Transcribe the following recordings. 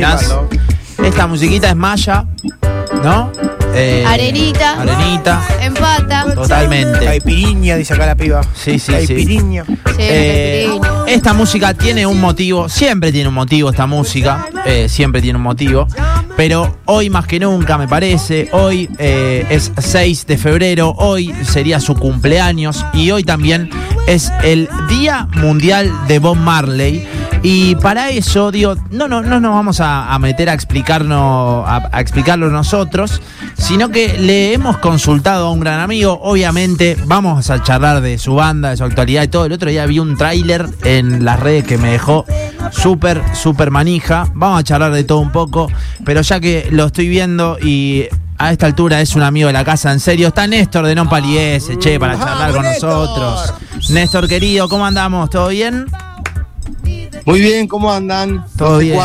Esta musiquita es Maya, ¿no? Eh, arenita. Arenita. Empata. Totalmente. Caipiriña, dice acá la piba. Sí, sí, Caipiriña. sí. Eh, esta música tiene un motivo, siempre tiene un motivo esta música, eh, siempre tiene un motivo. Pero hoy más que nunca, me parece, hoy es 6 de febrero, hoy sería su cumpleaños y hoy también es el Día Mundial de Bob Marley. Y para eso, digo, no, no, no nos vamos a, meter a explicarnos, a, explicarlo nosotros, sino que le hemos consultado a un gran amigo. Obviamente, vamos a charlar de su banda, de su actualidad y todo. El otro día vi un tráiler en las redes que me dejó súper, súper manija. Vamos a charlar de todo un poco, pero ya que lo estoy viendo y a esta altura es un amigo de la casa, en serio. Está Néstor de Non Paliese, che, para charlar con nosotros. Néstor, querido, ¿cómo andamos? ¿Todo bien? Muy bien, ¿cómo andan? Todo bien.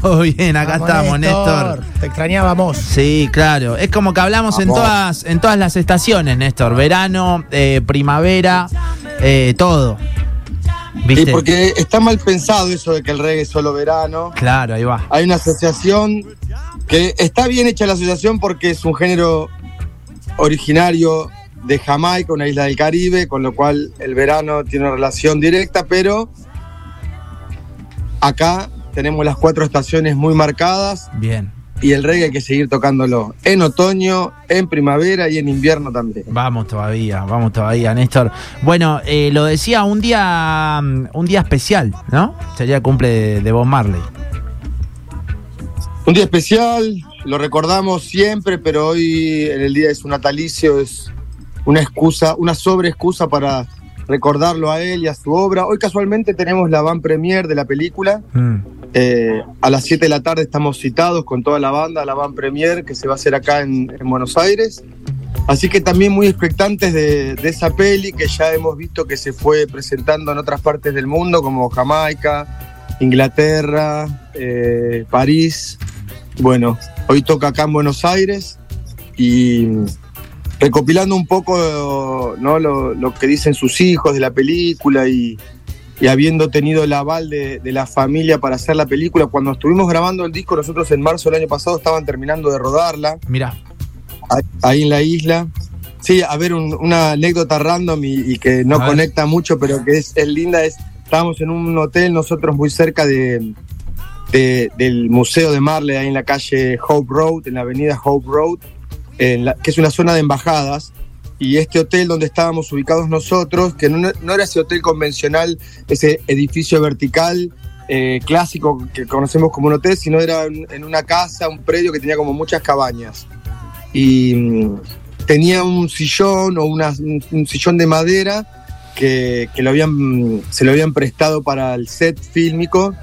Todo bien, acá estamos, Néstor. Te extrañábamos. Sí, claro. Es como que hablamos en todas, en todas las estaciones, Néstor. Verano, eh, primavera, eh, todo. ¿Viste? Sí, porque está mal pensado eso de que el reggae es solo verano. Claro, ahí va. Hay una asociación que está bien hecha la asociación porque es un género originario de Jamaica, una isla del Caribe, con lo cual el verano tiene una relación directa, pero Acá tenemos las cuatro estaciones muy marcadas. Bien. Y el reggae hay que seguir tocándolo en otoño, en primavera y en invierno también. Vamos todavía, vamos todavía, Néstor. Bueno, eh, lo decía, un día, un día especial, ¿no? Sería cumple de, Bob Marley. Un día especial, lo recordamos siempre, pero hoy en el día de su natalicio es una excusa, una sobre excusa para recordarlo a él y a su obra. Hoy casualmente tenemos la van premier de la película. Mm. Eh, a las 7 de la tarde estamos citados con toda la banda, la van premier que se va a hacer acá en, Buenos Aires. Así que también muy expectantes de, esa peli que ya hemos visto que se fue presentando en otras partes del mundo como Jamaica, Inglaterra, eh, París. Bueno, hoy toca acá en Buenos Aires y recopilando un poco ¿no? lo, que dicen sus hijos de la película y, habiendo tenido el aval de, la familia para hacer la película. Cuando estuvimos grabando el disco, nosotros en marzo del año pasado estaban terminando de rodarla. Mira. Ahí, en la isla. Sí, a ver, una anécdota random y, que no conecta mucho, pero que es, linda, es, estábamos en un hotel nosotros muy cerca de, del Museo de Marley, ahí en la calle Hope Road, en la avenida Hope Road, que es una zona de embajadas, y este hotel donde estábamos ubicados nosotros, que no, era ese hotel convencional, ese edificio vertical eh, clásico que conocemos como un hotel, sino era en una casa, un predio que tenía como muchas cabañas. Y mm, tenía un sillón o un, sillón de madera que, lo habían, se lo habían prestado para el set fílmico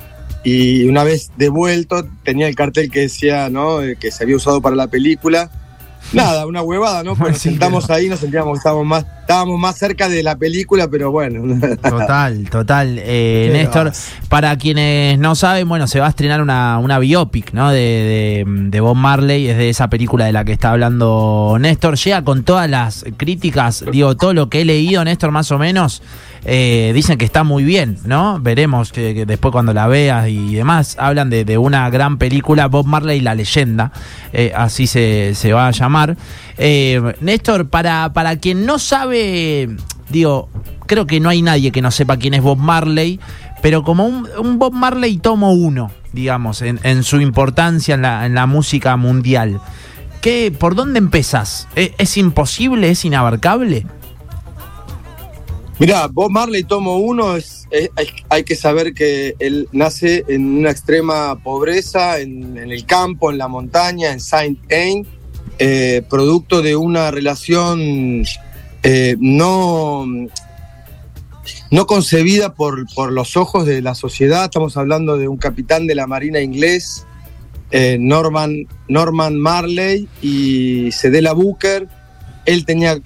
y una vez devuelto tenía el cartel que decía ¿no? Eh, que se había usado para la película Nada, una huevada, ¿no? Pues nos sentamos ahí, nos sentíamos que estábamos más, estábamos más cerca de la película, pero bueno. Total, total. Eh, Néstor, para quienes no saben, bueno, se va a estrenar una, una biopic, ¿no? De, de, Bob Marley, es de esa película de la que está hablando Néstor. Llega con todas las críticas, digo, todo lo que he leído, Néstor, más o menos. Eh, dicen que está muy bien, ¿no? Veremos que, después cuando la veas y demás, hablan de, una gran película, Bob Marley la leyenda, eh, así se, se, va a llamar. Eh, Néstor, para, para quien no sabe, digo, creo que no hay nadie que no sepa quién es Bob Marley, pero como un, Bob Marley tomo uno, digamos, en, su importancia en la, en la música mundial. ¿Qué, ¿Por dónde empezás? ¿Es imposible? ¿Es inabarcable? Mira, Bob Marley tomo uno, es, hay, que saber que él nace en una extrema pobreza, en, el campo, en la montaña, en Saint Anne, eh, producto de una relación eh, no, no concebida por, por, los ojos de la sociedad. Estamos hablando de un capitán de la Marina inglés, eh, Norman, Norman Marley, y Cedela Booker. Él tenía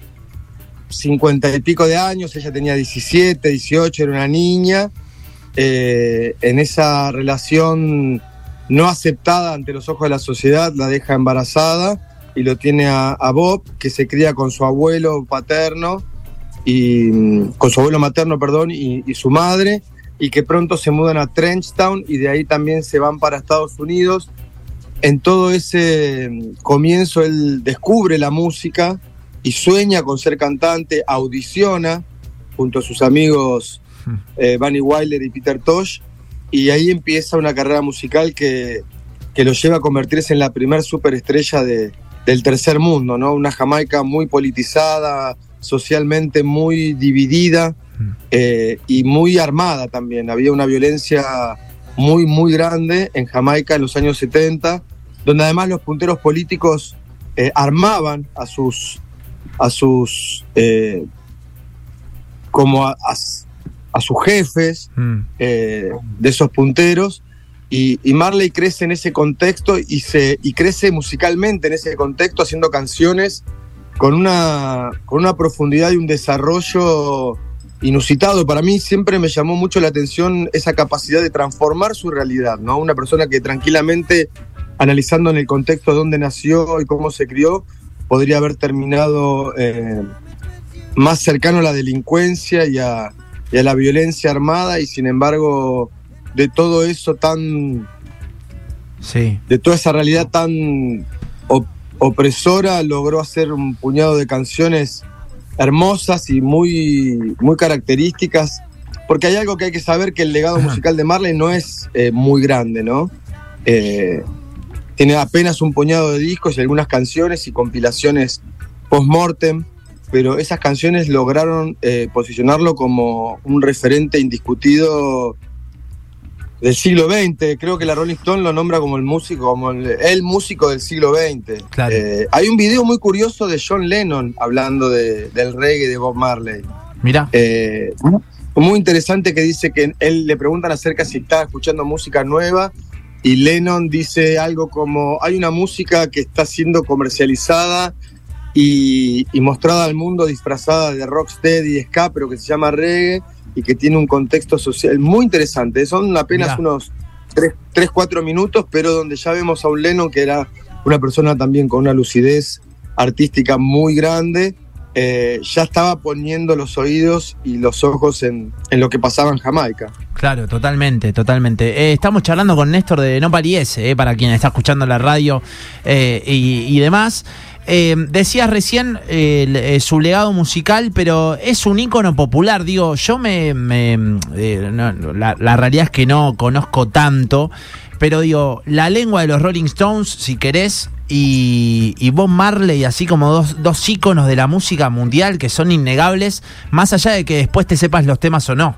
cincuenta y pico de años, ella tenía 17, 18, era una niña. Eh, en esa relación no aceptada ante los ojos de la sociedad, la deja embarazada y lo tiene a, Bob, que se cría con su abuelo paterno, y con su abuelo materno, perdón, y, su madre. y que pronto se mudan a Trenchtown y de ahí también se van para Estados Unidos. En todo ese mm, comienzo él descubre la música y sueña con ser cantante, audiciona junto a sus amigos eh, Bunny Wyler y Peter Tosh y ahí empieza una carrera musical que, que lo lleva a convertirse en la primer superestrella de, del tercer mundo, ¿no? Una Jamaica muy politizada, socialmente muy dividida Mm. eh, y muy armada también. Había una violencia muy, muy grande en Jamaica en los años 70, donde además los punteros políticos eh, armaban a sus, a sus, eh, como a, a- a sus jefes, Mm. eh, de esos punteros. Y, y Marley crece en ese contexto y, se, y crece musicalmente en ese contexto haciendo canciones con una, con una profundidad y un desarrollo inusitado. Para mí siempre me llamó mucho la atención esa capacidad de transformar su realidad, ¿no? Una persona que tranquilamente, analizando en el contexto de dónde nació y cómo se crió, podría haber terminado eh, más cercano a la delincuencia y a, y a la violencia armada y sin embargo de todo eso tan Sí. de toda esa realidad tan op- opresora logró hacer un puñado de canciones hermosas y muy muy características porque hay algo que hay que saber que el legado musical de Marley no es eh, muy grande no Eh, tiene apenas un puñado de discos y algunas canciones y compilaciones post-mortem pero esas canciones lograron eh, posicionarlo como un referente indiscutido del siglo XX. Creo que la Rolling Stone lo nombra como el músico, como el, el músico del siglo XX. Claro. Eh, hay un video muy curioso de John Lennon hablando de- del reggae de Bob Marley. Mira. Eh, muy interesante que dice que él le preguntan acerca si está escuchando música nueva y Lennon dice algo como hay una música que está siendo comercializada y, y mostrada al mundo disfrazada de rocksteady y ska, pero que se llama reggae y que tiene un contexto social muy interesante. Son apenas Mirá. unos 3, 4 minutos, pero donde ya vemos a un Lennon que era una persona también con una lucidez artística muy grande, eh, ya estaba poniendo los oídos y los ojos en, en lo que pasaba en Jamaica. Claro, totalmente, totalmente. Eh, estamos charlando con Néstor de No Pariese, eh, para quien está escuchando la radio y, demás. Decías recién su legado musical, pero es un ícono popular. Digo, yo me. la, la realidad es que no conozco tanto, pero digo, la lengua de los Rolling Stones, si querés, y, y Bob Marley, así como dos, dos íconos de la música mundial que son innegables, más allá de que después te sepas los temas o no.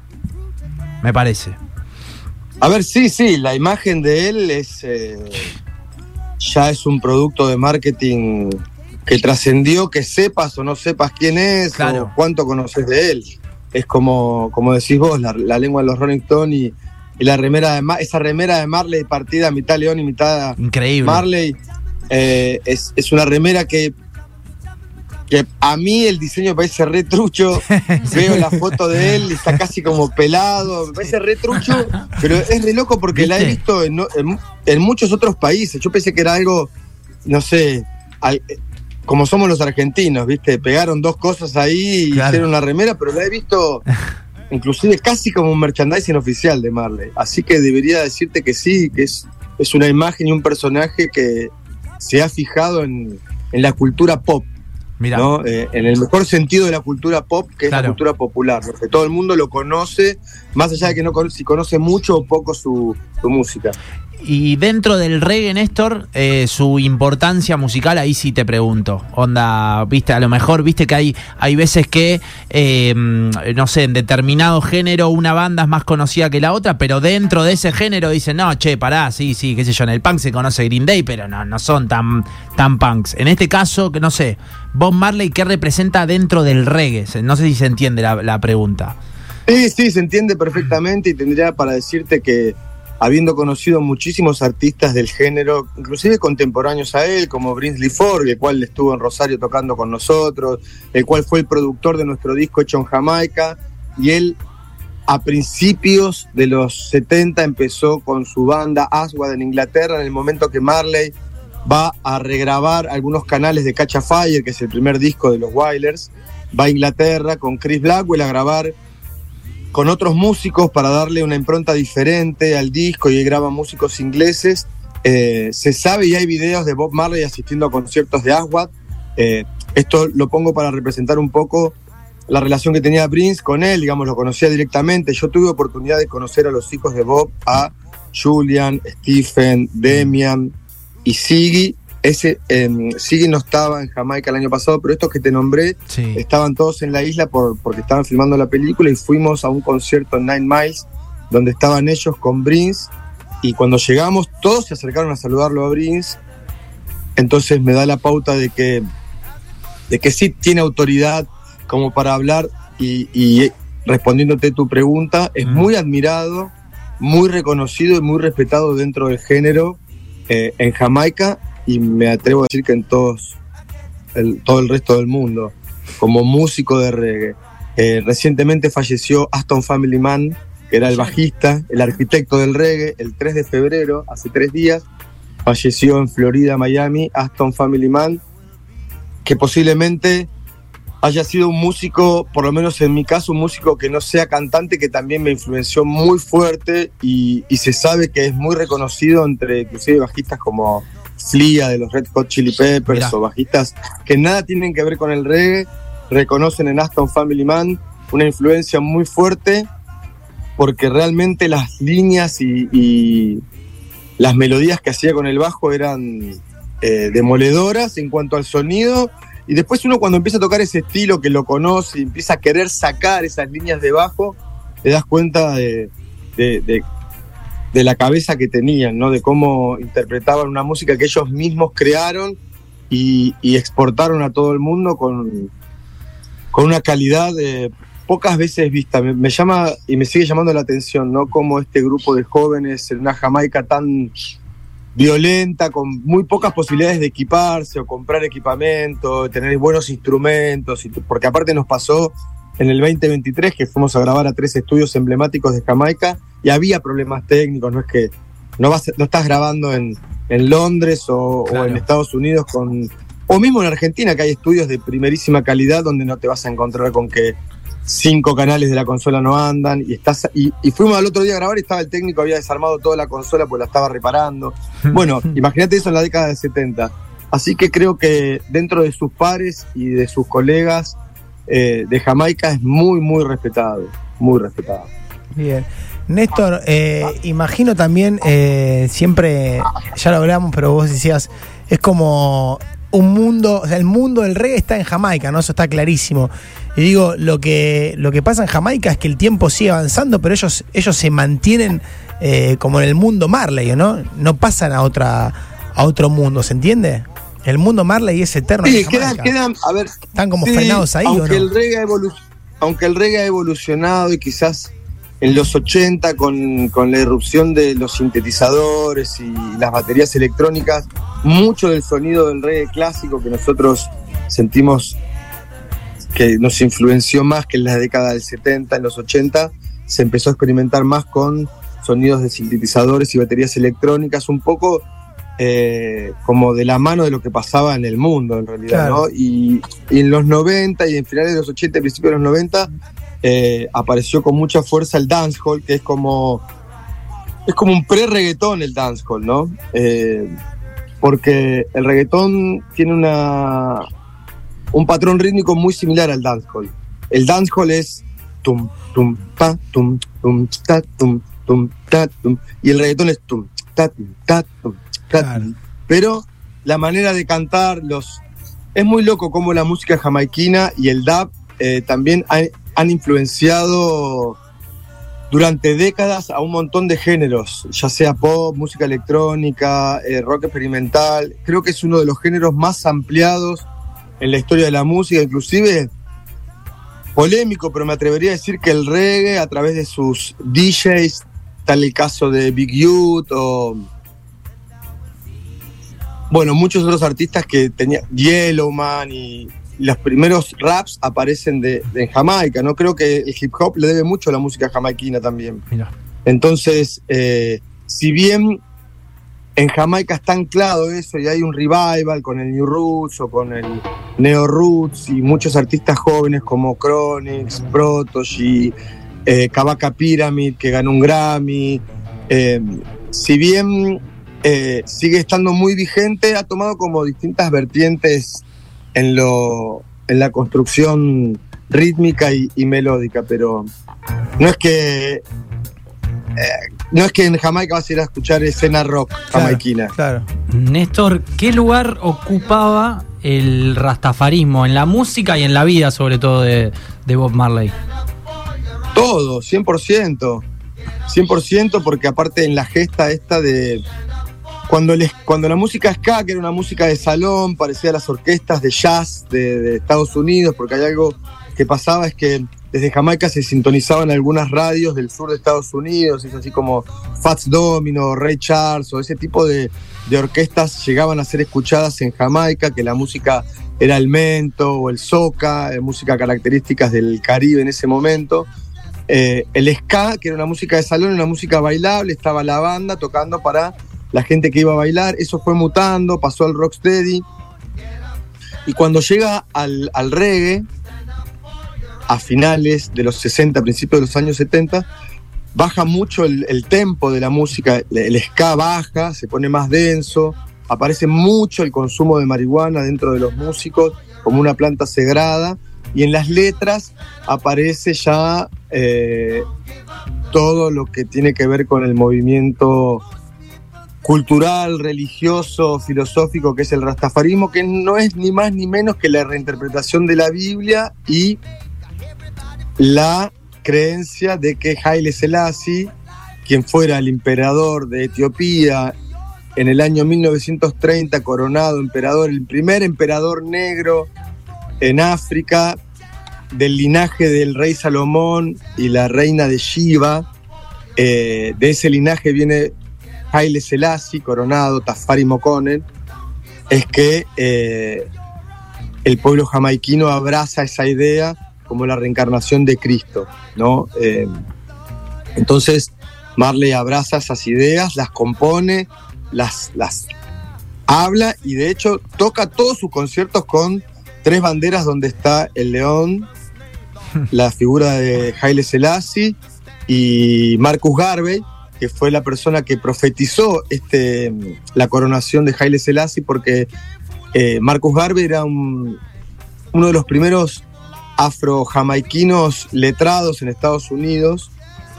Me parece. A ver, sí, sí, la imagen de él es eh, ya es un producto de marketing que trascendió que sepas o no sepas quién es Claro. o cuánto conoces de él. Es como, como decís vos, la, la lengua de los Rolling Stones y, y la remera de esa remera de Marley partida mitad león y mitad Increíble. Marley eh, es, es una remera que, que a mí el diseño me parece re trucho. Veo la foto de él y está casi como pelado. Me parece re trucho, pero es re loco porque la he visto en, en- en muchos otros países. Yo pensé que era algo, no sé, al- como somos los argentinos, ¿viste? Pegaron dos cosas ahí y Claro. hicieron una remera, pero la he visto inclusive casi como un merchandising oficial de Marley. Así que debería decirte que sí, que es, es una imagen y un personaje que se ha fijado en, en la cultura pop, Mira, ¿no? Eh, en el mejor sentido de la cultura pop, que es la cultura popular, porque todo el mundo lo conoce, más allá de que no si conoce mucho o poco su, música. y dentro del reggae, Néstor, eh, su importancia musical, ahí sí te pregunto. Onda, viste, a lo mejor, viste que hay, hay veces que, eh, no sé, en determinado género una banda es más conocida que la otra, pero dentro de ese género dicen, no, che, pará, sí, sí, qué sé yo, en el punk se conoce Green Day, pero no, no son tan, tan punks. En este caso, que no sé, Bob Marley, ¿qué representa dentro del reggae? No sé si se entiende la pregunta. Sí, sí, se entiende perfectamente y tendría para decirte que habiendo conocido muchísimos artistas del género, inclusive contemporáneos a él, como Brinsley Ford, el cual estuvo en Rosario tocando con nosotros, el cual fue el productor de nuestro disco hecho en Jamaica, y él a principios de los 70 empezó con su banda Aswad en Inglaterra, en el momento que Marley va a regrabar algunos canales de Catch a Fire, que es el primer disco de los Wailers, va a Inglaterra con Chris Blackwell a grabar con otros músicos para darle una impronta diferente al disco y graba músicos ingleses. Eh, se sabe y hay videos de Bob Marley asistiendo a conciertos de Aswad. Eh, esto lo pongo para representar un poco la relación que tenía Prince con él, digamos, lo conocía directamente. Yo tuve oportunidad de conocer a los hijos de Bob, a Julian, Stephen, Demian y Siggy. Ese, eh, Siggy no estaba en Jamaica el año pasado, pero estos que te nombré Sí. estaban todos en la isla por, porque estaban filmando la película y fuimos a un concierto en Nine Miles donde estaban ellos con Prince y cuando llegamos todos se acercaron a saludarlo a Prince entonces me da la pauta de que de que sí tiene autoridad como para hablar y, y respondiéndote tu pregunta es Mm. muy admirado muy reconocido y muy respetado dentro del género eh, en Jamaica y me atrevo a decir que en todos el- todo el resto del mundo como músico de reggae. Eh, recientemente falleció Aston Family Man, que era el bajista, el arquitecto del reggae, el 3 de febrero, hace tres días, falleció en Florida, Miami, Aston Family Man, que posiblemente haya sido un músico, por lo menos en mi caso, un músico que no sea cantante, que también me influenció muy fuerte y, y se sabe que es muy reconocido entre inclusive bajistas como Flia de los Red Hot Chili Peppers Mirá. o bajistas que nada tienen que ver con el reggae, reconocen en Aston Family Man una influencia muy fuerte porque realmente las líneas y, y las melodías que hacía con el bajo eran eh, demoledoras en cuanto al sonido y después uno cuando empieza a tocar ese estilo que lo conoce y empieza a querer sacar esas líneas de bajo, te das cuenta de, de- de- de la cabeza que tenían, ¿no? De cómo interpretaban una música que ellos mismos crearon y, exportaron a todo el mundo con, con una calidad eh, pocas veces vista. Me, me llama y me sigue llamando la atención, ¿no? Como este grupo de jóvenes en una Jamaica tan violenta, con muy pocas posibilidades de equiparse o comprar equipamiento, tener buenos instrumentos, porque aparte nos pasó en el 2023 que fuimos a grabar a tres estudios emblemáticos de Jamaica y había problemas técnicos, no es que no, vas, no estás grabando en, en Londres o, Claro. o en Estados Unidos con... O mismo en Argentina, que hay estudios de primerísima calidad donde no te vas a encontrar con que cinco canales de la consola no andan y estás y, y fuimos al otro día a grabar y estaba el técnico había desarmado toda la consola pues la estaba reparando bueno imagínate eso en la década del 70 así que creo que dentro de sus pares y de sus colegas eh, de Jamaica es muy muy respetado muy respetado Bien. Néstor, eh, imagino también, eh, siempre, ya lo hablamos, pero vos decías, es como un mundo, o sea, el mundo del reggae está en Jamaica, ¿no? Eso está clarísimo. Y digo, lo que, lo que pasa en Jamaica es que el tiempo sigue avanzando, pero ellos, ellos se mantienen eh, como en el mundo Marley, ¿no? No pasan a otra, a otro mundo, ¿se entiende? El mundo Marley es eterno. sí quedan, quedan a ver Están como Sí, frenados ahí, ¿o aunque no? el reggae aunque el reggae ha evolucionado y quizás en los 80 con, con la irrupción de los sintetizadores y las baterías electrónicas, mucho del sonido del reggae clásico que nosotros sentimos que nos influenció más que en la década del 70, en los 80, se empezó a experimentar más con sonidos de sintetizadores y baterías electrónicas, un poco eh, como de la mano de lo que pasaba en el mundo, en realidad, Claro. ¿no? Y, y en los 90 y en finales de los 80 y principios de los 90 eh, apareció con mucha fuerza el dancehall, que es como es como un pre-reggaetón el dancehall, ¿no? Eh, porque el reggaetón tiene una un patrón rítmico muy similar al dancehall. El dancehall es tum tum ta tum tum ta tum tum ta tum y el reggaetón es tum ta tum ta tum ta Claro. tum. Pero la manera de cantar los es muy loco como la música jamaiquina y el dub eh, también han, han influenciado durante décadas a un montón de géneros, ya sea pop, música electrónica, eh, rock experimental. Creo que es uno de los géneros más ampliados en la historia de la música, inclusive polémico, pero me atrevería a decir que el reggae a través de sus DJs, tal el caso de Big Youth o bueno, muchos otros artistas que tenían Yellowman y los primeros raps aparecen de, de Jamaica, ¿no? Creo que el hip hop le debe mucho a la música jamaiquina también. Mira. Entonces, eh, si bien en Jamaica está anclado eso y hay un revival con el New Roots o con el Neo Roots y muchos artistas jóvenes como Chronix, Protogy, eh, Kabaka Pyramid, que ganó un Grammy. Eh, si bien eh, sigue estando muy vigente, ha tomado como distintas vertientes en, lo, en la construcción rítmica y, y melódica, pero no es que eh, no es que en Jamaica vas a ir a escuchar escena rock jamaiquina. Claro. Néstor, ¿qué lugar ocupaba el rastafarismo en la música y en la vida, sobre todo, de, de Bob Marley? Todo, 100%. 100% porque aparte en la gesta esta de... Cuando, les, cuando la música ska, que era una música de salón, parecía a las orquestas de jazz de, Estados Unidos, porque hay algo que pasaba, es que desde Jamaica se sintonizaban algunas radios del sur de Estados Unidos, es así como Fats Domino, Ray Charles o ese tipo de, de orquestas llegaban a ser escuchadas en Jamaica, que la música era el mento o el soca, eh, música características del Caribe en ese momento. Eh, el ska, que era una música de salón, una música bailable, estaba la banda tocando para la gente que iba a bailar, eso fue mutando, pasó al rocksteady, y cuando llega al, reggae, a finales de los 60, principios de los años 70, baja mucho el, tempo de la música, el ska baja, se pone más denso, aparece mucho el consumo de marihuana dentro de los músicos como una planta sagrada, y en las letras aparece ya eh, todo lo que tiene que ver con el movimiento cultural, religioso, filosófico que es el rastafarismo, que no es ni más ni menos que la reinterpretación de la Biblia y la creencia de que Haile Selassie, quien fuera el emperador de Etiopía en el año 1930, coronado emperador, el primer emperador negro en África, del linaje del rey Salomón y la reina de Shiva, eh, de ese linaje viene Haile Selassie, coronado, Tafari Mokonen, es que eh, el pueblo jamaiquino abraza esa idea como la reencarnación de Cristo, ¿no? Eh, entonces, Marley abraza esas ideas, las compone, las, las habla y de hecho toca todos sus conciertos con tres banderas donde está el león, la figura de Haile Selassie y Marcus Garvey, que fue la persona que profetizó este, la coronación de Haile Selassie, porque eh, Marcus Garvey era un, uno de los primeros afro-jamaiquinos letrados en Estados Unidos,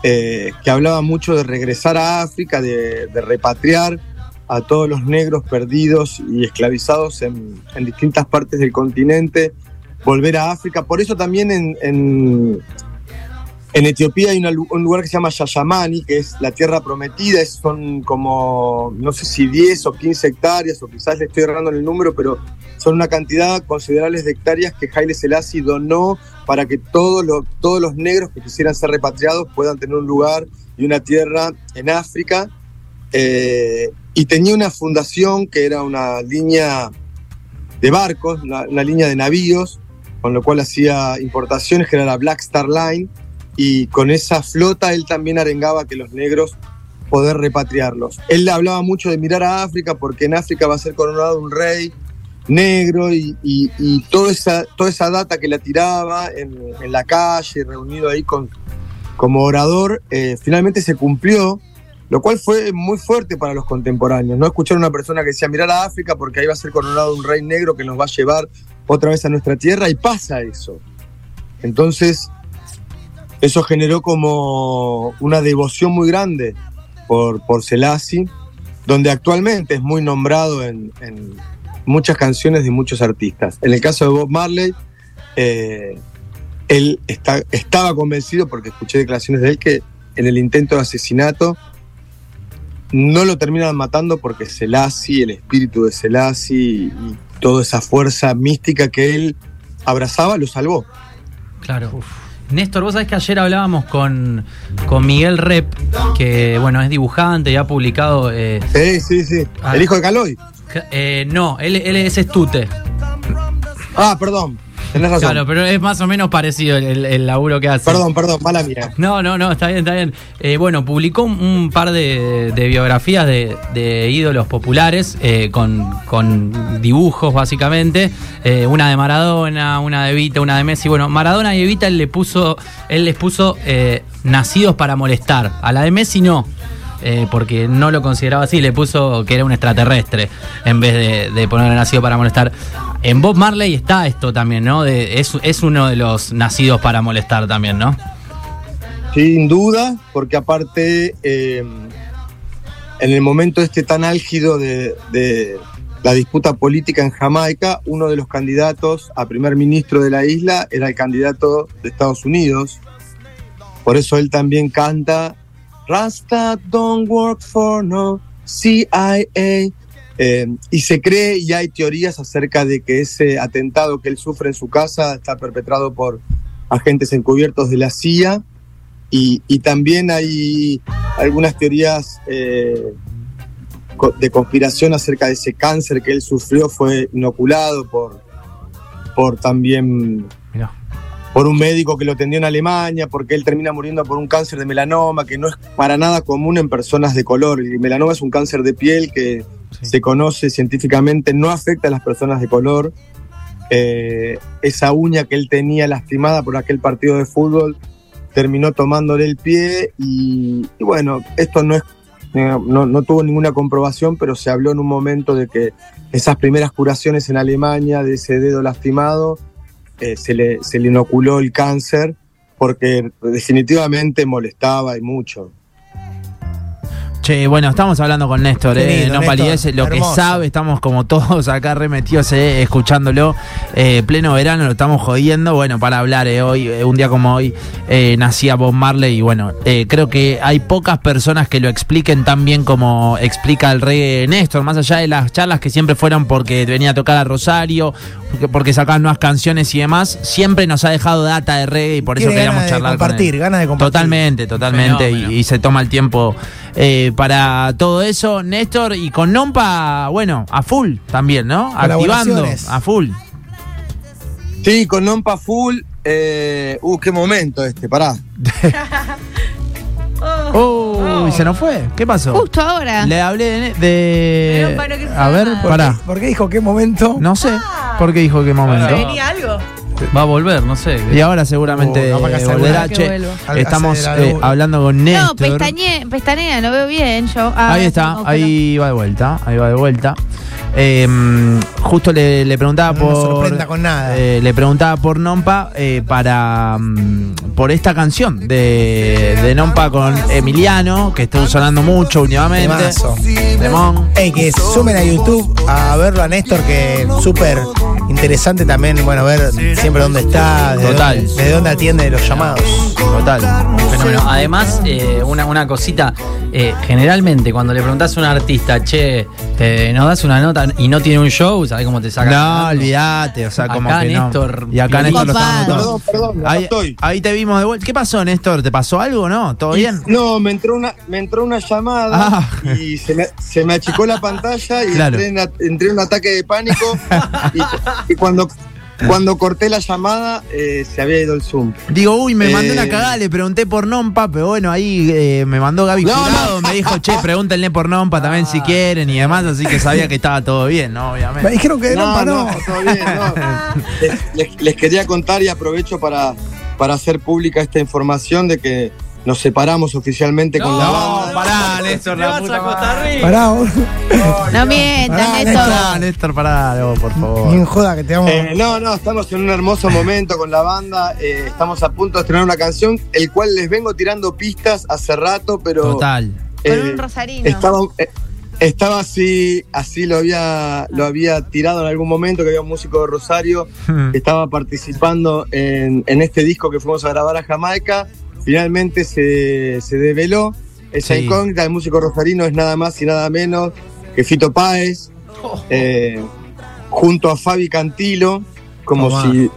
eh, que hablaba mucho de regresar a África, de, de, repatriar a todos los negros perdidos y esclavizados en, en distintas partes del continente, volver a África. Por eso también en, en, Etiopía hay un lugar que se llama Yayamani, que es la tierra prometida, son como, no sé si 10 o 15 hectáreas, o quizás le estoy errando en el número, pero son una cantidad considerable de hectáreas que Haile Selassie donó para que todos los, todos los negros que quisieran ser repatriados puedan tener un lugar y una tierra en África. Eh, y tenía una fundación que era una línea de barcos, una, línea de navíos, con lo cual hacía importaciones, que era la Black Star Line, y con esa flota él también arengaba que los negros poder repatriarlos. Él hablaba mucho de mirar a África porque en África va a ser coronado un rey negro y, y, y toda, esa, toda esa data que la tiraba en, en la calle, reunido ahí con, como orador, eh, finalmente se cumplió, lo cual fue muy fuerte para los contemporáneos. No escuchar a una persona que decía mirar a África porque ahí va a ser coronado un rey negro que nos va a llevar otra vez a nuestra tierra y pasa eso. Entonces, eso generó como una devoción muy grande por, por Selassie, donde actualmente es muy nombrado en, muchas canciones de muchos artistas. En el caso de Bob Marley, eh, él está, estaba convencido, porque escuché declaraciones de él, que en el intento de asesinato no lo terminan matando porque Selassie, el espíritu de Selassie y, toda esa fuerza mística que él abrazaba, lo salvó. Claro. Uf. Néstor, vos sabés que ayer hablábamos con, con Miguel Rep, que bueno, es dibujante y ha publicado. Eh, sí, sí, sí. Ah, ¿El hijo de Caloy? Eh, no, él, él, es Estute. Ah, perdón. Tenés razón. Claro, pero es más o menos parecido el, el- el laburo que hace. Perdón, perdón, mala mía. No, no, no, está bien, está bien. Eh, bueno, publicó un, par de, de biografías de, de ídolos populares eh, con, con dibujos, básicamente. Eh, una de Maradona, una de Evita, una de Messi. Bueno, Maradona y Evita él, le puso, él les puso nacidos para molestar. A la de Messi no. eh, porque no lo consideraba así, le puso que era un extraterrestre en vez de, de ponerle nacido para molestar. En Bob Marley está esto también, ¿no? Es, uno de los nacidos para molestar también, ¿no? Sin duda, porque aparte, eh, en el momento este tan álgido de la disputa política en Jamaica, uno de los candidatos a primer ministro de la isla era el candidato de Estados Unidos. Por eso él también canta Rasta don't work for no CIA. Eh, y se cree y hay teorías acerca de que ese atentado que él sufre en su casa está perpetrado por agentes encubiertos de la CIA. Y, y también hay algunas teorías eh, de conspiración acerca de ese cáncer que él sufrió, fue inoculado por, por también Mirá. por un médico que lo atendió en Alemania, porque él termina muriendo por un cáncer de melanoma, que no es para nada común en personas de color. El melanoma es un cáncer de piel que Se conoce científicamente, no afecta a las personas de color. Eh, esa uña que él tenía lastimada por aquel partido de fútbol terminó tomándole el pie y, y bueno, esto no es eh, no, no tuvo ninguna comprobación, pero se habló en un momento de que esas primeras curaciones en Alemania de ese dedo lastimado eh, se, le, se le inoculó el cáncer porque definitivamente molestaba y mucho. Che, bueno, estamos hablando con Néstor, eh, lindo, no Néstor, palidece, lo que sabe, estamos como todos acá remetidos eh, escuchándolo. Eh, pleno verano, lo estamos jodiendo. Bueno, para hablar eh, hoy, eh, un día como hoy, eh, nacía Bob Marley y bueno, eh, creo que hay pocas personas que lo expliquen tan bien como explica el rey Néstor, más allá de las charlas que siempre fueron porque venía a tocar a Rosario, porque, sacaban nuevas canciones y demás, siempre nos ha dejado data de reggae y por eso queríamos ganas de charlar con compartir, él. ganas de compartir. Totalmente, totalmente. Fenómeno. Y, y se toma el tiempo eh, para todo eso, Néstor. Y con Nompa, bueno, a full también, ¿no? Activando a full. Sí, con Nompa Full. eh, uh, qué momento este, pará. Uy, se nos fue. ¿Qué pasó? Justo ahora. Le hablé de. de- se a ver, llama. ¿Por pará. qué, por qué dijo qué momento? No sé. ¿Por qué dijo qué momento? ¿Venía algo? Va a volver, no sé. Y ahora seguramente Oh, hace volverá. Che, estamos eh, hablando con No, Néstor. pestañe, pestañea, lo veo bien yo. Ah, ahí está, no, pero- ahí va de vuelta, ahí va de vuelta. Eh, justo le, le preguntaba No por. sorprenda con nada. eh, le preguntaba por Nompa eh, para. mm, por esta canción de, de Nompa con Emiliano, que está sonando mucho últimamente. Demón. Ey, que sumen a YouTube a verlo a Néstor, que súper interesante también, bueno, ver siempre dónde está, desde Total. dónde, desde dónde atiende los llamados. Total. Fenómeno. Además, eh, una, una cosita, eh, generalmente cuando le preguntás a un artista, che, te, nos das una nota y no tiene un show, ¿sabés cómo te saca? No, olvídate, o sea, como Acá que no. Néstor, Y acá Néstor lo estamos Perdón, perdón, Ahí, estoy. ahí te vimos de vuelta. ¿Qué pasó, Néstor? ¿Te pasó algo, no? ¿Todo bien? No, me entró una, me entró una llamada Ah. y se me, se me achicó la pantalla y Claro. entré, en, a- entré en un ataque de pánico y, y cuando, cuando corté la llamada eh, se había ido el Zoom. Digo, uy, me mandó Eh. una cagada, le pregunté por Nompa, pero bueno, ahí eh, me mandó Gaby No, Jurado, no. me dijo, che, pregúntenle por Nompa también si quieren y demás, así que sabía que estaba todo bien, ¿no? Me Obviamente. dijeron que no, no. todo bien, no. Les, les- les quería contar y aprovecho para, para hacer pública esta información de que nos separamos oficialmente con la No, banda. pará, Néstor, la puta madre. Pará, vos. No mientas, Néstor. Pará, Néstor, pará, no, por Ni favor. en joda que te vamos. Eh, no, no, estamos en un hermoso momento con la banda. eh, estamos a punto de estrenar una canción, el cual les vengo tirando pistas hace rato, pero Total. Con eh, un rosarino. estaba, eh, estaba así, así lo había, lo había tirado en algún momento, que había un músico de Rosario que estaba participando en, en este disco que fuimos a grabar a Jamaica. Finalmente se, se develó esa Sí. incógnita. El músico rosarino es nada más y nada menos que Fito Páez, eh, junto a Fabi Cantilo, como Tomá. si,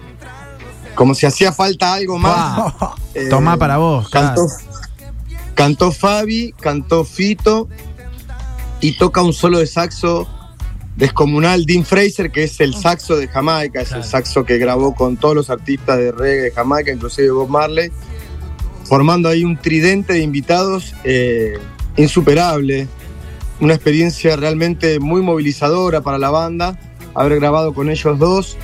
como si hacía falta algo más. Eh, Tomá para vos, Cantó, claro. cantó Fabi, cantó Fito y toca un solo de saxo descomunal Dean Fraser, que es el saxo de Jamaica, es el saxo que grabó con todos los artistas de reggae de Jamaica, inclusive Bob Marley, formando ahí un tridente de invitados eh, insuperable, una experiencia realmente muy movilizadora para la banda, haber grabado con ellos dos.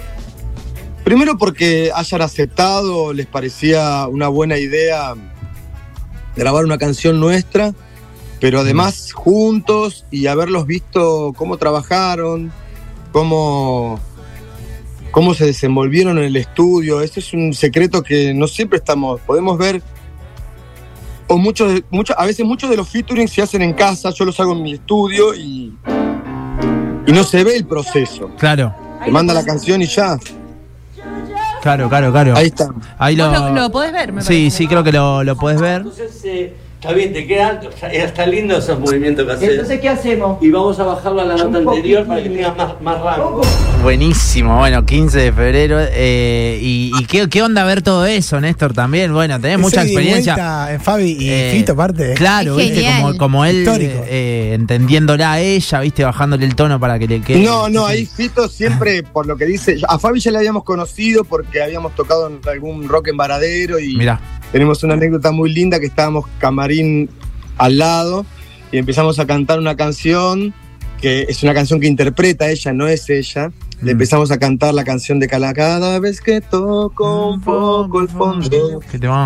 Primero porque hayan aceptado, les parecía una buena idea grabar una canción nuestra, pero además juntos y haberlos visto cómo trabajaron, cómo, cómo se desenvolvieron en el estudio. Ese es un secreto que no siempre estamos, podemos ver, o muchos, muchos, a veces muchos de los featuring se hacen en casa, yo los hago en mi estudio y, y no se ve el proceso. Claro. Te manda la canción y ya. Claro, claro, claro. Ahí está. Ahí Vos lo, lo, lo podés ver, me Sí, parece, sí, creo que lo, lo puedes ver. Entonces, eh, está bien, te queda, o sea, está lindo esos movimientos que haces. Entonces, ¿qué hacemos? Y vamos a bajarlo a la nota anterior para que tengas más, más rango. Buenísimo, bueno, 15 de febrero. eh, y y qué, qué onda ver todo eso, Néstor, también? Bueno, tenés mucha Ese experiencia. vuelta en Fabi y Eh, Fito, aparte. Claro, Es viste, como, como él eh, entendiéndola a ella, viste, bajándole el tono para que le quede. No, no, ahí Fito siempre, por lo que dice, a Fabi ya la habíamos conocido porque habíamos tocado en algún rock en Varadero y Mirá, tenemos una anécdota muy linda que estábamos camarín al lado y empezamos a cantar una canción que es una canción que interpreta ella, no es ella. Le Mm. empezamos a cantar la canción de Cala cada vez que toco un poco el fondo.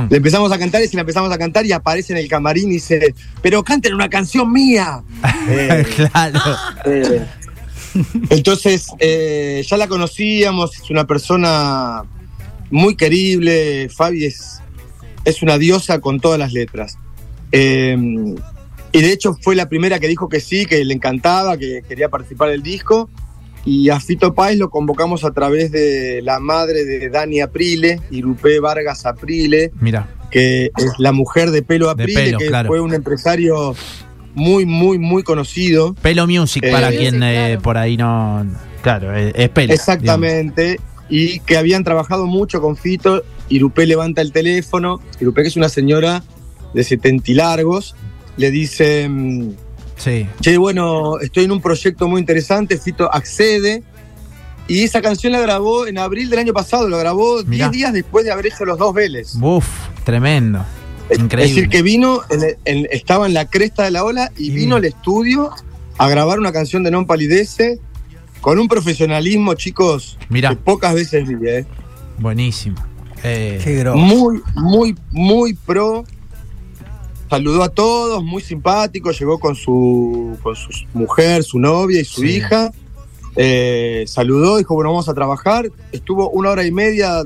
Le empezamos a cantar y se la empezamos a cantar y aparece en el camarín y dice, pero canten una canción mía. Eh, claro. eh, entonces, eh, ya la conocíamos, es una persona muy querible, Fabi es, es una diosa con todas las letras. Eh, y de hecho fue la primera que dijo que sí, que le encantaba, que quería participar del disco. Y a Fito Páez lo convocamos a través de la madre de Dani Aprile, Irupé Vargas Aprile, Mira, que es la mujer de Pelo De Aprile, Pelo, que claro. fue un empresario muy, muy, muy conocido. Pelo Music Eh, para Music, quien eh, por ahí no. Claro, es, es pelo. Exactamente. Y que habían trabajado mucho con Fito. Irupé levanta el teléfono. Irupé, que es una señora de 70 y largos, le dice: mm. Sí. Che, bueno, estoy en un proyecto muy interesante. Fito accede. Y esa canción la grabó en abril del año pasado. Lo grabó Mirá. 10 días después de haber hecho los dos Vélez. Uf, tremendo. Increíble. Es decir, que vino, en el- en- estaba en la cresta de la ola y Sí. vino al estudio a grabar una canción de Non Palidece con un profesionalismo, chicos, Mirá. que pocas veces vi. ¿eh? Buenísimo. Eh, Qué grosso. Muy, muy, muy pro. Saludó a todos, muy simpático. Llegó con su, con su mujer, su novia y su Sí. hija. Eh, saludó, dijo, bueno, vamos a trabajar. Estuvo una hora y media,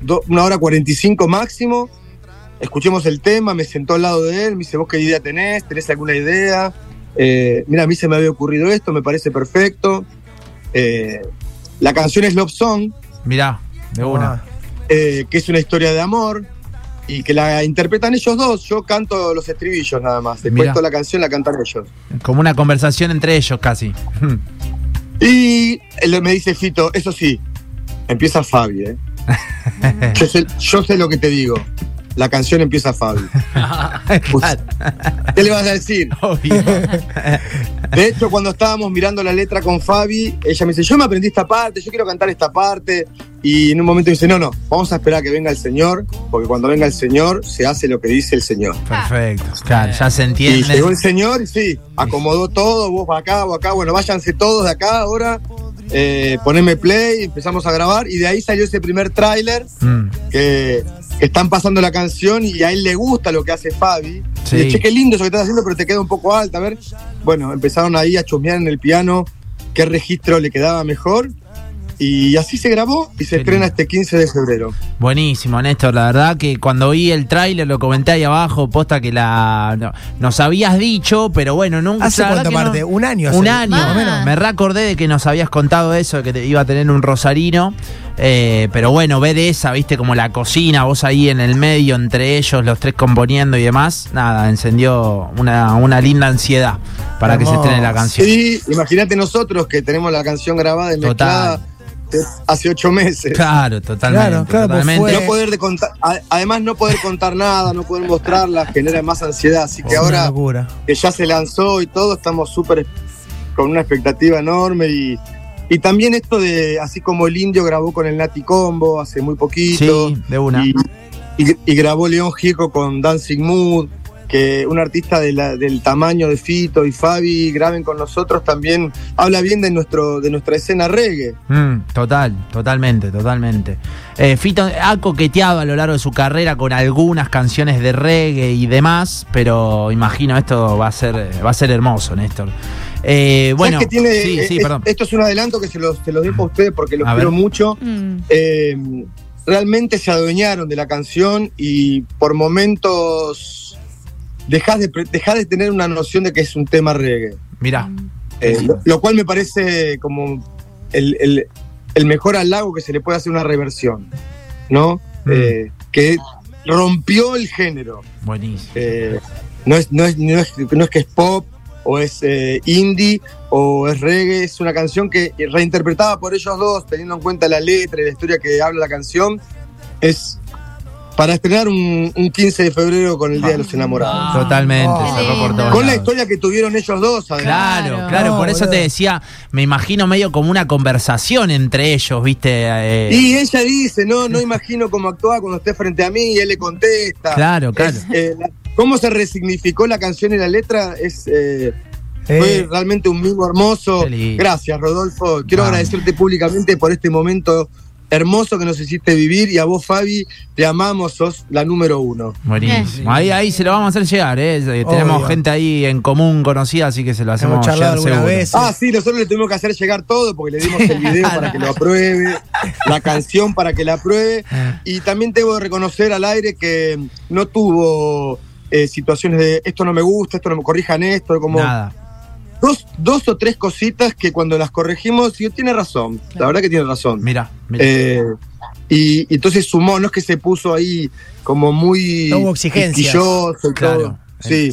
do- una hora cuarenta y cinco máximo. Escuchemos el tema, me sentó al lado de él, me dice, ¿vos qué idea tenés? ¿Tenés alguna idea? Eh, mira, a mí se me había ocurrido esto, me parece perfecto. Eh, la canción es Love Song, mirá, de una. Ah, eh, que es una historia de amor y que la interpretan ellos dos. Yo canto los estribillos nada más. Después toda la canción la cantan ellos. Como una conversación entre ellos casi. Y él me dice Fito, eso sí, empieza Fabi, ¿eh? yo, sé, yo sé lo que te digo. La canción empieza Fabi. Claro, ¿Qué le vas a decir? obvio. De hecho, cuando estábamos mirando la letra con Fabi, ella me dice, yo me aprendí esta parte, yo quiero cantar esta parte. Y en un momento dice, no, no, vamos a esperar a que venga el Señor, porque cuando venga el Señor se hace lo que dice el Señor. Perfecto. Claro, ya se Y entiende. llegó el señor y sí, acomodó todo, vos acá, vos acá, bueno, váyanse todos de acá ahora, eh, poneme play, empezamos a grabar y de ahí salió ese primer tráiler Mm, que están pasando la canción y a él le gusta lo que hace Fabi. Sí. Y le, che, qué lindo eso que estás haciendo, pero te queda un poco alta, a ver. Bueno, empezaron ahí a chusmear en el piano qué registro le quedaba mejor y así se grabó y se Qué estrena lindo. este 15 de febrero. Buenísimo, Néstor. La verdad que cuando vi el tráiler, lo comenté ahí abajo, posta que la no- nos habías dicho, pero bueno, nunca. ¿Hace cuánto que no- parte? ¿Un año Un año. Menos. Me recordé de que nos habías contado eso, que te iba a tener un rosarino. Eh, pero bueno, ve de esa, viste, como la cocina, vos ahí en el medio, entre ellos, los tres componiendo y demás. Nada, encendió una, una linda ansiedad para que se estrene la canción. Sí, imagínate nosotros que tenemos la canción grabada y Total. mezclada hace ocho meses. Claro, totalmente. Claro, claro, pues totalmente. fue- No poder de contar, además no poder contar nada, no poder mostrarla, genera más ansiedad. Así que Una ahora locura. que ya se lanzó y todo, estamos súper con una expectativa enorme y, y también esto de, así como el indio grabó con el Nati Combo hace muy poquito. Sí, de una. Y, y- y grabó León Gieco con Dancing Mood, que un artista de la- del tamaño de Fito y Fabi graben con nosotros también habla bien de nuestro de nuestra escena reggae. Mm, total, totalmente, totalmente. Eh, Fito ha coqueteado a lo largo de su carrera con algunas canciones de reggae y demás, pero imagino esto va a ser, va a ser hermoso, Néstor. Eh, bueno, sí, eh, sí, es- perdón. esto es un adelanto que se los, se los dejo a ustedes porque los A quiero ver. mucho. Mm. Eh, realmente se adueñaron de la canción y por momentos dejás de, dejás de tener una noción de que es un tema reggae. Mirá, Eh, lo, lo cual me parece como el, el- el mejor halago que se le puede hacer a una reversión, ¿no? Mm. Eh, que rompió el género. buenísimo. Eh, no, es, no, es, no, es, no es que es pop o es eh, indie o es reggae, es una canción que reinterpretada por ellos dos, teniendo en cuenta la letra y la historia que habla la canción, es para estrenar un, un 15 de febrero con el Día de los Enamorados. Totalmente, Oh. cerró por todos Con la historia que tuvieron ellos dos, además. Claro, Claro. No, por eso boludo. te decía, me imagino medio como una conversación entre ellos, ¿viste? Eh, Y ella dice, no, no imagino cómo actuaba cuando esté frente a mí y él le contesta. Claro, claro. Es, eh, la- cómo se resignificó la canción y la letra es eh, fue realmente un mimo hermoso. Lindo. Gracias, Rodolfo. Quiero Vamos. agradecerte públicamente por este momento hermoso que nos hiciste vivir y a vos, Fabi, te amamos, sos la número uno. Buenísimo. Ahí, ahí se lo vamos a hacer llegar, ¿eh? Eh, Tenemos Obvio. gente ahí en común conocida, así que se lo hacemos llegar alguna seguro. vez. Ah, sí, nosotros le tuvimos que hacer llegar todo porque le dimos el video para que lo apruebe, la canción para que la apruebe. Y también debo de reconocer al aire que no tuvo eh, situaciones de esto no me gusta, esto no me corrijan esto, como Nada. Dos, dos o tres cositas que cuando las corregimos, yo tiene razón, la verdad que tiene razón. Mira, mira. Eh, y, y entonces sumó, no es que se puso ahí como muy No hubo exigencias. Claro. todo. Sí,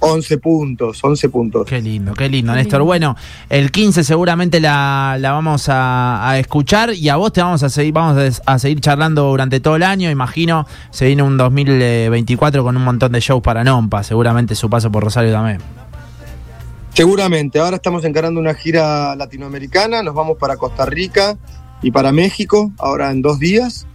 11 puntos, 11 puntos. Qué lindo, qué lindo, Néstor. Bueno, el 15 seguramente la, la vamos a, a escuchar y a vos te vamos a seguir, vamos a, a seguir charlando durante todo el año. Imagino se viene un 2024 con un montón de shows para Nompa, seguramente su paso por Rosario también. Seguramente, ahora estamos encarando una gira latinoamericana, nos vamos para Costa Rica y para México, ahora en dos días.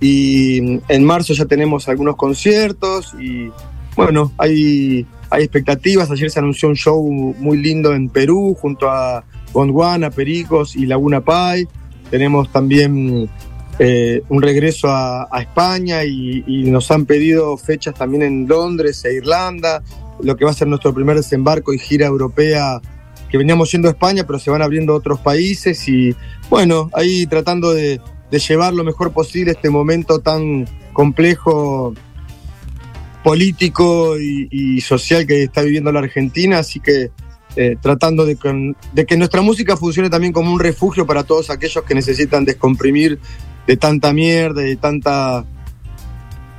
Y en marzo ya tenemos algunos conciertos y bueno, hay, hay expectativas. Ayer se anunció un show muy lindo en Perú junto a Gondwana, Pericos y Laguna Pai. Tenemos también eh, un regreso a, España y nos han pedido fechas también en Londres e Irlanda lo que va a ser nuestro primer desembarco y gira europea, que veníamos yendo a España, pero se van abriendo otros países y bueno, ahí tratando de, de llevar lo mejor posible este momento tan complejo político y, social que está viviendo la Argentina, así que eh, tratando de que nuestra música funcione también como un refugio para todos aquellos que necesitan descomprimir de tanta mierda, de tanta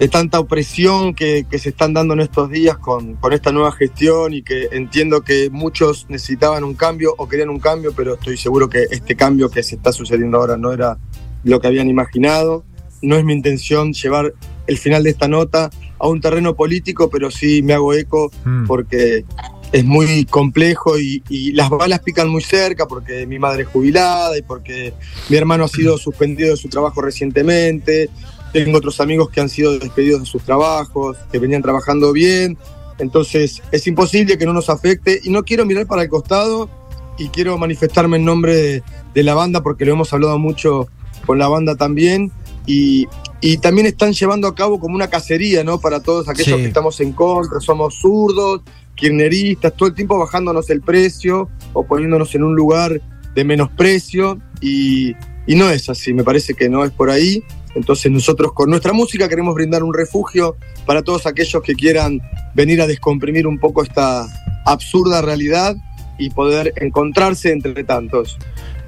de tanta opresión que, que se están dando en estos días con, con esta nueva gestión y que entiendo que muchos necesitaban un cambio o querían un cambio, pero estoy seguro que este cambio que se está sucediendo ahora no era lo que habían imaginado. No es mi intención llevar el final de esta nota a un terreno político, pero sí me hago eco Mm. porque es muy complejo y, y las balas pican muy cerca porque mi madre es jubilada y porque mi hermano ha sido suspendido de su trabajo recientemente. Tengo otros amigos que han sido despedidos de sus trabajos, que venían trabajando bien. Entonces es imposible que no nos afecte y no quiero mirar para el costado y quiero manifestarme en nombre de, de la banda porque lo hemos hablado mucho con la banda también. Y, y también están llevando a cabo como una cacería, ¿no? Para todos aquellos Sí. que estamos en contra, somos zurdos, kirchneristas, todo el tiempo bajándonos el precio o poniéndonos en un lugar de menosprecio y, y no es así, me parece que no es por ahí. Entonces nosotros con nuestra música queremos brindar un refugio para todos aquellos que quieran venir a descomprimir un poco esta absurda realidad y poder encontrarse entre tantos.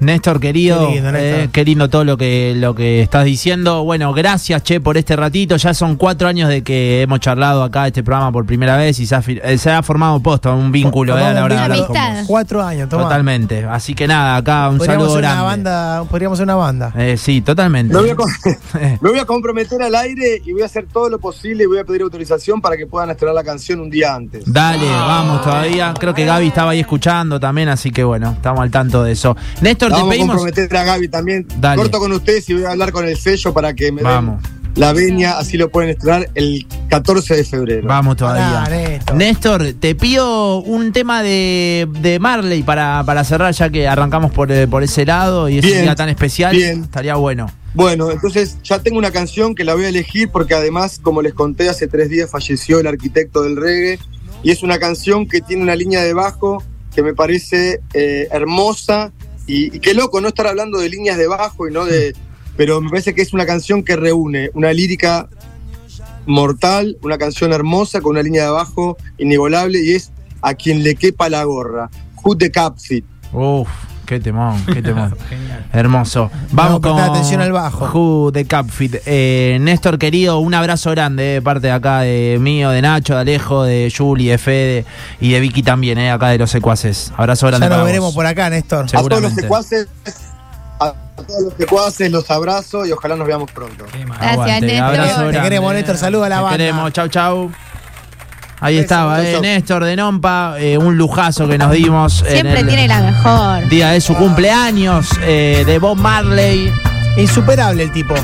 Néstor, querido, Qué lindo, Néstor. eh, qué lindo todo lo que, lo que estás diciendo. Bueno, gracias, Che, por este ratito. Ya son cuatro años de que hemos charlado acá este programa por primera vez y se ha, eh, se ha formado posto un vínculo eh, a la hora de hablar con Amistad. vos. Cuatro años. Totalmente. Así que nada, acá un Podríamos saludo ser una grande. banda, podríamos ser una banda. Eh, sí, totalmente. Me voy, a, con- me voy a comprometer al aire y voy a hacer todo lo posible y voy a pedir autorización para que puedan estrenar la canción un día antes. Dale, vamos todavía. Creo que Gaby estaba ahí escuchando. también, así que bueno, estamos al tanto de eso. Néstor, Te vamos a pedimos. comprometer a Gaby también. Dale. Corto con ustedes y voy a hablar con el sello para que me Vamos. den la veña, así lo pueden estrenar el 14 de febrero. Vamos todavía. Pará, Néstor. Néstor, te pido un tema de, de Marley para, para cerrar, ya que arrancamos por, eh, por ese lado y es un día tan especial. bien. Estaría bueno. Bueno, entonces ya tengo una canción que la voy a elegir porque además, como les conté, hace tres días falleció el arquitecto del reggae y es una canción que tiene una línea de bajo que me parece eh, hermosa y, y qué loco no estar hablando de líneas de bajo y no de... Pero me parece que es una canción que reúne una lírica mortal, una canción hermosa con una línea de bajo inigualable y es a quien le quepa la gorra. Who the Capfit. Uf, qué temón, qué temón. Genial. Hermoso. Vamos a con prestar atención al bajo. Who de Capfit. Eh, Néstor, querido, un abrazo grande de parte de acá de mío, de Nacho, de Alejo, de Juli, de Fede y de Vicky también, eh, acá de los secuaces. Abrazo grande Ya para nos vos. veremos por acá, Néstor. A todos los secuaces, a todos los secuaces los abrazo y ojalá nos veamos pronto. Gracias, Néstor. abrazo Te grande. queremos, Néstor. Saluda a la Te banda. queremos, chau, chau. Ahí estaba, eh. Néstor de Nompa, eh, un lujazo que nos dimos. en Siempre el tiene la mejor. Día de su cumpleaños, eh, de Bob Marley. Insuperable el tipo.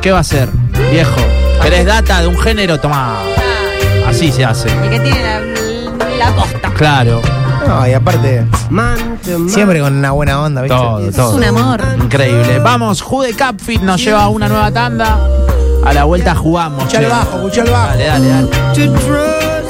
¿Qué va a ser, viejo? ¿Querés data de un género? Tomá. Así se hace. Y que tiene la, la posta. Claro, No, y aparte, siempre con una buena onda, ¿viste? todo, Es todo. un amor. Increíble. Vamos, Jude Capfit nos lleva a una nueva tanda. A la vuelta jugamos. Escuchá el bajo, escuchá el bajo. Dale, dale, dale.